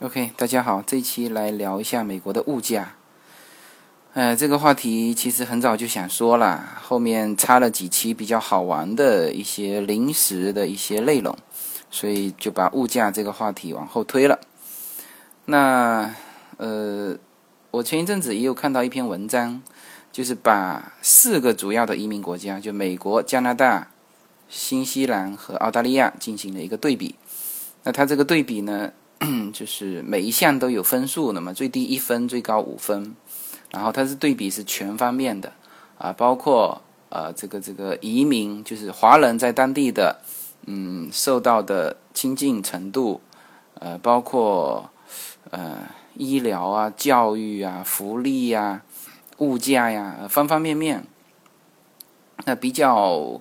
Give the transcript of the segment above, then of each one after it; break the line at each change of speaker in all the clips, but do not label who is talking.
OK，大家好，这一期来聊一下美国的物价。呃，这个话题其实很早就想说了，后面插了几期比较好玩的一些临时的一些内容，所以就把物价这个话题往后推了。那呃，我前一阵子也有看到一篇文章，就是把四个主要的移民国家，就美国、加拿大、新西兰和澳大利亚进行了一个对比。那它这个对比呢？就是每一项都有分数的嘛，最低一分，最高五分。然后它是对比是全方面的啊，包括呃这个这个移民，就是华人在当地的嗯受到的亲近程度，呃包括呃医疗啊、教育啊、福利呀、物价呀，方方面面。那比较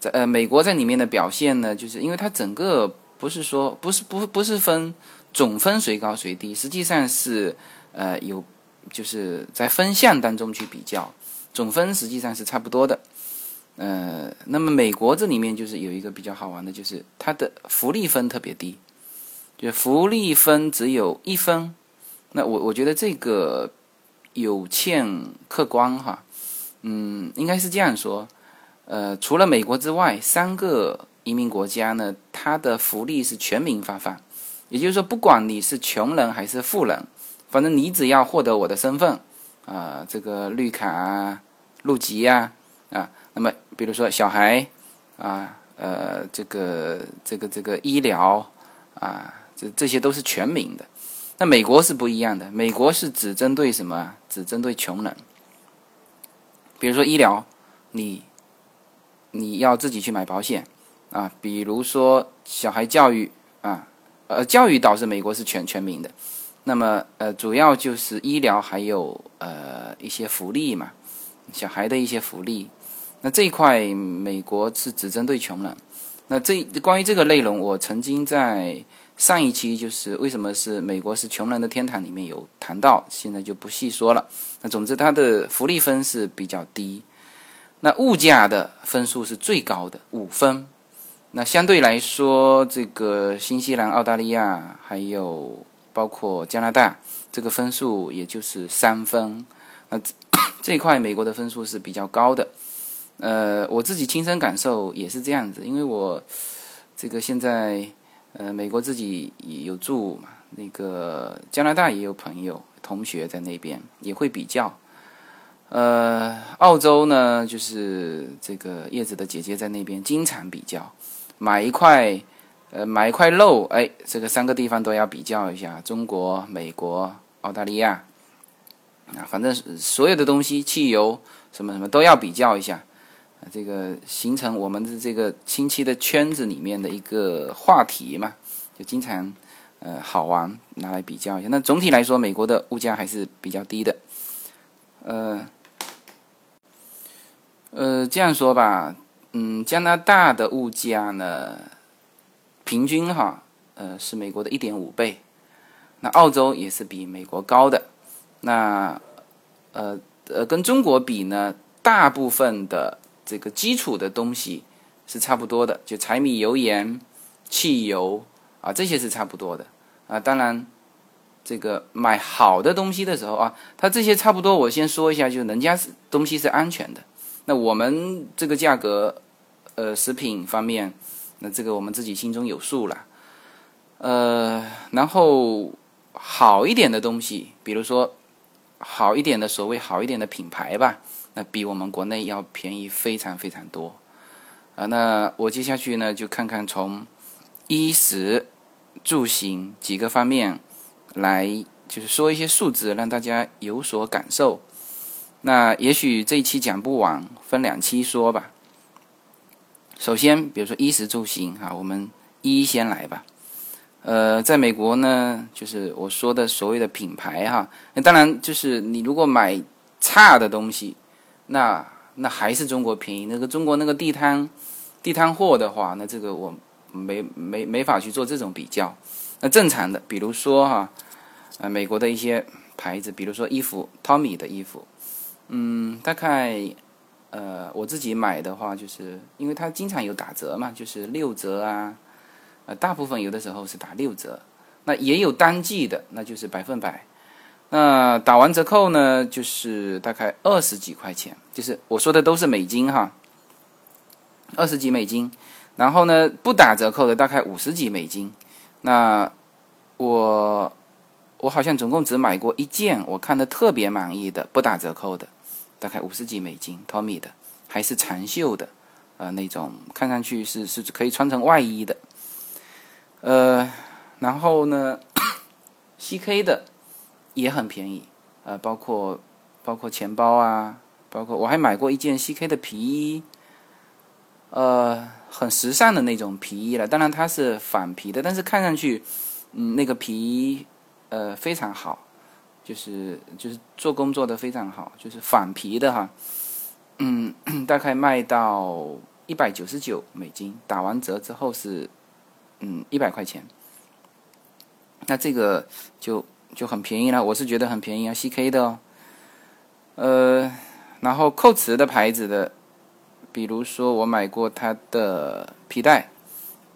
在呃美国在里面的表现呢，就是因为它整个不是说不是不不是分。总分谁高谁低，实际上是，呃，有就是在分项当中去比较，总分实际上是差不多的。呃，那么美国这里面就是有一个比较好玩的，就是它的福利分特别低，就福利分只有一分。那我我觉得这个有欠客观哈，嗯，应该是这样说。呃，除了美国之外，三个移民国家呢，它的福利是全民发放。也就是说，不管你是穷人还是富人，反正你只要获得我的身份，啊，这个绿卡啊、入籍啊，啊，那么比如说小孩，啊，呃，这个这个这个医疗，啊，这这些都是全民的。那美国是不一样的，美国是只针对什么？只针对穷人。比如说医疗，你你要自己去买保险，啊，比如说小孩教育，啊。呃，教育倒是美国是全全民的，那么呃，主要就是医疗还有呃一些福利嘛，小孩的一些福利，那这一块美国是只针对穷人。那这关于这个内容，我曾经在上一期就是为什么是美国是穷人的天堂里面有谈到，现在就不细说了。那总之它的福利分是比较低，那物价的分数是最高的五分。那相对来说，这个新西兰、澳大利亚还有包括加拿大，这个分数也就是三分。那这 一块美国的分数是比较高的。呃，我自己亲身感受也是这样子，因为我这个现在呃美国自己有住嘛，那个加拿大也有朋友同学在那边也会比较。呃，澳洲呢，就是这个叶子的姐姐在那边经常比较。买一块，呃，买一块肉，哎，这个三个地方都要比较一下，中国、美国、澳大利亚，啊，反正所有的东西，汽油什么什么都要比较一下，啊，这个形成我们的这个亲戚的圈子里面的一个话题嘛，就经常，呃，好玩拿来比较一下。那总体来说，美国的物价还是比较低的，呃，呃，这样说吧。嗯，加拿大的物价呢，平均哈，呃，是美国的一点五倍。那澳洲也是比美国高的。那呃呃，跟中国比呢，大部分的这个基础的东西是差不多的，就柴米油盐、汽油啊，这些是差不多的啊。当然，这个买好的东西的时候啊，它这些差不多。我先说一下，就是人家是东西是安全的。那我们这个价格，呃，食品方面，那这个我们自己心中有数了。呃，然后好一点的东西，比如说好一点的所谓好一点的品牌吧，那比我们国内要便宜非常非常多。啊，那我接下去呢，就看看从衣食住行几个方面来，就是说一些数字，让大家有所感受。那也许这一期讲不完，分两期说吧。首先，比如说衣食住行哈，我们一一先来吧。呃，在美国呢，就是我说的所谓的品牌哈，那当然就是你如果买差的东西，那那还是中国便宜。那个中国那个地摊地摊货的话，那这个我没没没法去做这种比较。那正常的，比如说哈，呃，美国的一些牌子，比如说衣服，Tommy 的衣服。嗯，大概，呃，我自己买的话，就是因为它经常有打折嘛，就是六折啊，呃，大部分有的时候是打六折。那也有单季的，那就是百分百。那打完折扣呢，就是大概二十几块钱，就是我说的都是美金哈，二十几美金。然后呢，不打折扣的大概五十几美金。那我我好像总共只买过一件，我看的特别满意的，不打折扣的，大概五十几美金，Tommy 的，还是长袖的，呃，那种看上去是是可以穿成外衣的。呃，然后呢，CK 的也很便宜，呃，包括包括钱包啊，包括我还买过一件 CK 的皮衣，呃。很时尚的那种皮衣了，当然它是反皮的，但是看上去，嗯，那个皮，呃，非常好，就是就是做工做的非常好，就是仿皮的哈，嗯，大概卖到一百九十九美金，打完折之后是，嗯，一百块钱，那这个就就很便宜了，我是觉得很便宜啊，CK 的哦，呃，然后蔻驰的牌子的。比如说，我买过它的皮带，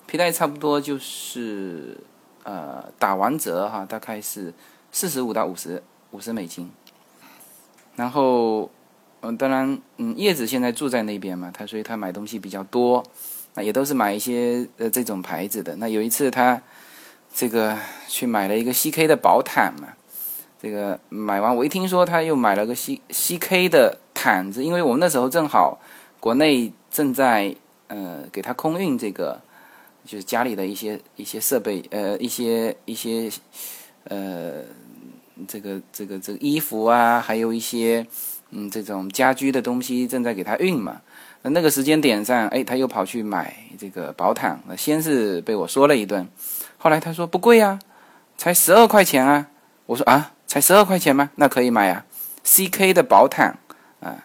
皮带差不多就是呃打完折哈，大概是四十五到五十五十美金。然后，嗯，当然，嗯，叶子现在住在那边嘛，他所以他买东西比较多，那也都是买一些呃这种牌子的。那有一次他这个去买了一个 CK 的薄毯嘛，这个买完我一听说他又买了个 C CK 的毯子，因为我们那时候正好。国内正在呃给他空运这个，就是家里的一些一些设备，呃一些一些呃这个这个这个衣服啊，还有一些嗯这种家居的东西正在给他运嘛。那那个时间点上，哎，他又跑去买这个薄毯，先是被我说了一顿，后来他说不贵啊，才十二块钱啊。我说啊，才十二块钱吗？那可以买呀，CK 的薄毯啊。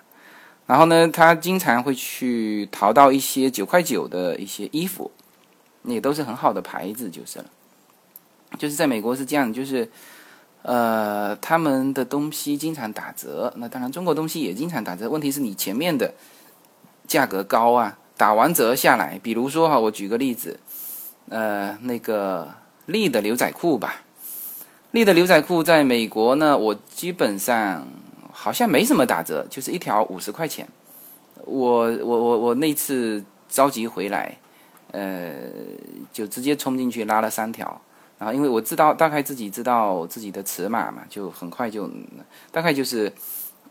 然后呢，他经常会去淘到一些九块九的一些衣服，也都是很好的牌子，就是了。就是在美国是这样，就是，呃，他们的东西经常打折。那当然，中国东西也经常打折。问题是你前面的价格高啊，打完折下来，比如说哈，我举个例子，呃，那个利的牛仔裤吧，利的牛仔裤在美国呢，我基本上。好像没什么打折，就是一条五十块钱。我我我我那次着急回来，呃，就直接冲进去拉了三条。然后因为我知道大概自己知道自己的尺码嘛，就很快就大概就是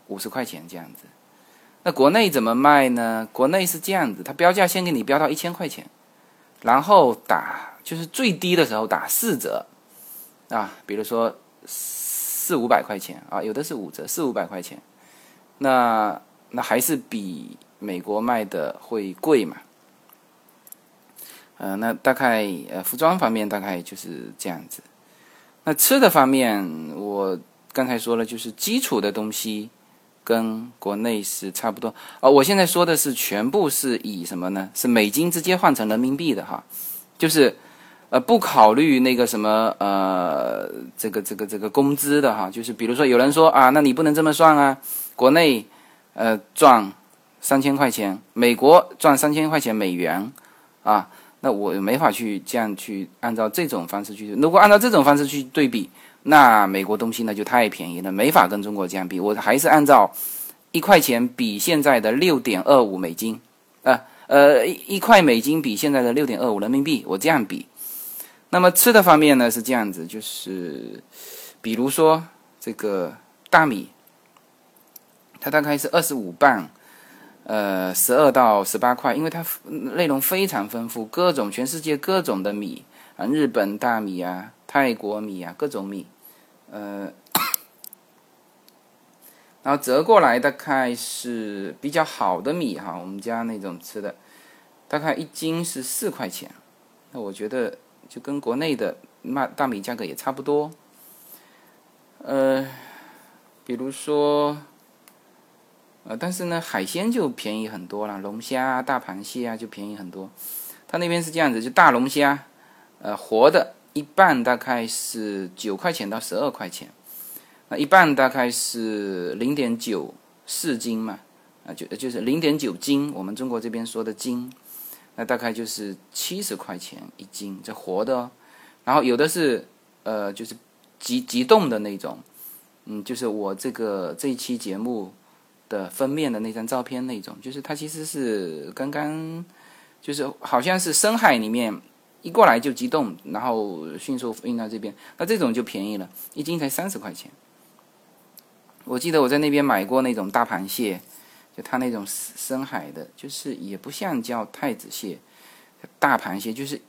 五十块钱这样子。那国内怎么卖呢？国内是这样子，它标价先给你标到一千块钱，然后打就是最低的时候打四折啊，比如说。四五百块钱啊，有的是五折，四五百块钱，那那还是比美国卖的会贵嘛？呃，那大概呃服装方面大概就是这样子。那吃的方面，我刚才说了，就是基础的东西跟国内是差不多。哦，我现在说的是全部是以什么呢？是美金直接换成人民币的哈，就是。呃，不考虑那个什么呃，这个这个这个工资的哈，就是比如说有人说啊，那你不能这么算啊，国内呃赚三千块钱，美国赚三千块钱美元啊，那我没法去这样去按照这种方式去，如果按照这种方式去对比，那美国东西呢就太便宜了，没法跟中国这样比，我还是按照一块钱比现在的六点二五美金，呃呃一一块美金比现在的六点二五人民币，我这样比。那么吃的方面呢是这样子，就是比如说这个大米，它大概是二十五磅，呃，十二到十八块，因为它内容非常丰富，各种全世界各种的米啊，日本大米啊，泰国米啊，各种米，呃，然后折过来大概是比较好的米哈，我们家那种吃的，大概一斤是四块钱，那我觉得。就跟国内的卖大米价格也差不多，呃，比如说，呃，但是呢，海鲜就便宜很多了，龙虾、大螃蟹啊就便宜很多。他那边是这样子，就大龙虾，呃，活的一半大概是九块钱到十二块钱，那一半大概是零点九四斤嘛，啊，就就是零点九斤，我们中国这边说的斤。那大概就是七十块钱一斤，这活的，哦然后有的是呃，就是急急冻的那种，嗯，就是我这个这一期节目的封面的那张照片那种，就是它其实是刚刚，就是好像是深海里面一过来就激动，然后迅速运到这边，那这种就便宜了，一斤才三十块钱。我记得我在那边买过那种大螃蟹，就它那种深海的，就是也不像叫太子蟹，大螃蟹就是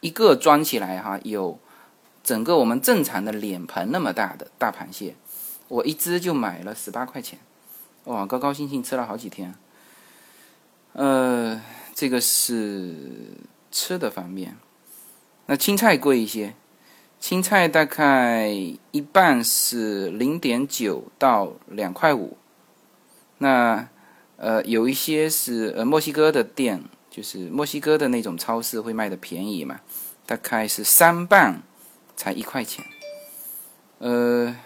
一个装起来哈，有整个我们正常的脸盆那么大的大螃蟹，我一只就买了十八块钱，哇，高高兴兴吃了好几天。呃，这个是吃的方面，那青菜贵一些。青菜大概一半是零点九到两块五，那呃有一些是呃墨西哥的店，就是墨西哥的那种超市会卖的便宜嘛，大概是三磅才一块钱，呃，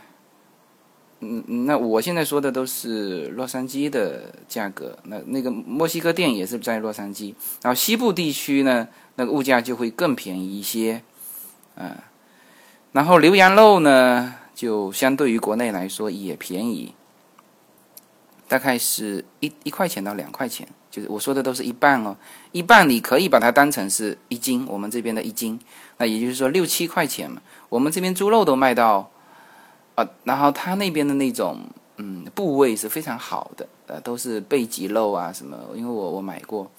嗯，那我现在说的都是洛杉矶的价格，那那个墨西哥店也是在洛杉矶，然后西部地区呢，那个物价就会更便宜一些，啊。然后牛羊肉呢，就相对于国内来说也便宜，大概是一一块钱到两块钱，就是我说的都是一半哦，一半你可以把它当成是一斤，我们这边的一斤，那也就是说六七块钱嘛。我们这边猪肉都卖到，然后他那边的那种嗯部位是非常好的，呃，都是背脊肉啊什么，因为我我买过，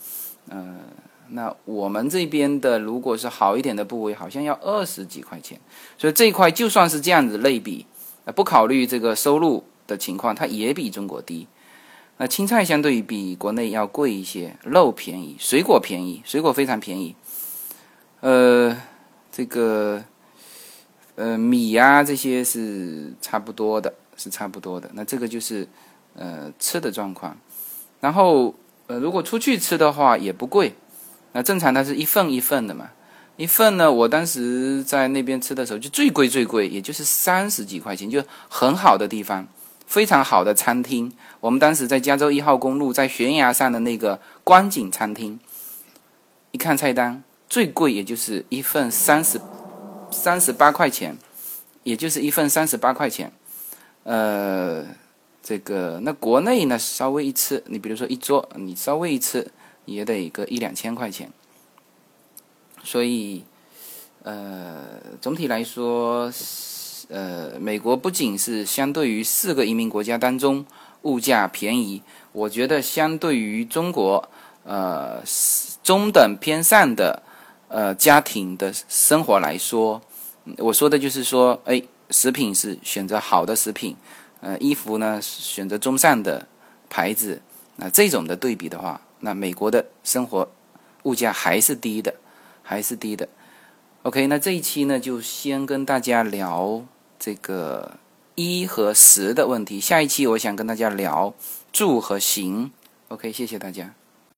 嗯。那我们这边的，如果是好一点的部位，好像要二十几块钱，所以这一块就算是这样子类比，不考虑这个收入的情况，它也比中国低。那青菜相对于比国内要贵一些，肉便宜，水果便宜，水果非常便宜。呃，这个呃米呀这些是差不多的，是差不多的。那这个就是呃吃的状况。然后呃如果出去吃的话也不贵。那正常它是一份一份的嘛，一份呢，我当时在那边吃的时候就最贵最贵，也就是三十几块钱，就很好的地方，非常好的餐厅。我们当时在加州一号公路，在悬崖上的那个观景餐厅，一看菜单，最贵也就是一份三十三十八块钱，也就是一份三十八块钱。呃，这个那国内呢，稍微一吃，你比如说一桌，你稍微一吃。也得个一两千块钱，所以，呃，总体来说，呃，美国不仅是相对于四个移民国家当中物价便宜，我觉得相对于中国，呃，中等偏上的呃家庭的生活来说，我说的就是说，哎，食品是选择好的食品，呃，衣服呢选择中上的牌子，那这种的对比的话。那美国的生活物价还是低的，还是低的。OK，那这一期呢，就先跟大家聊这个一和十的问题。下一期我想跟大家聊住和行。OK，谢谢大家。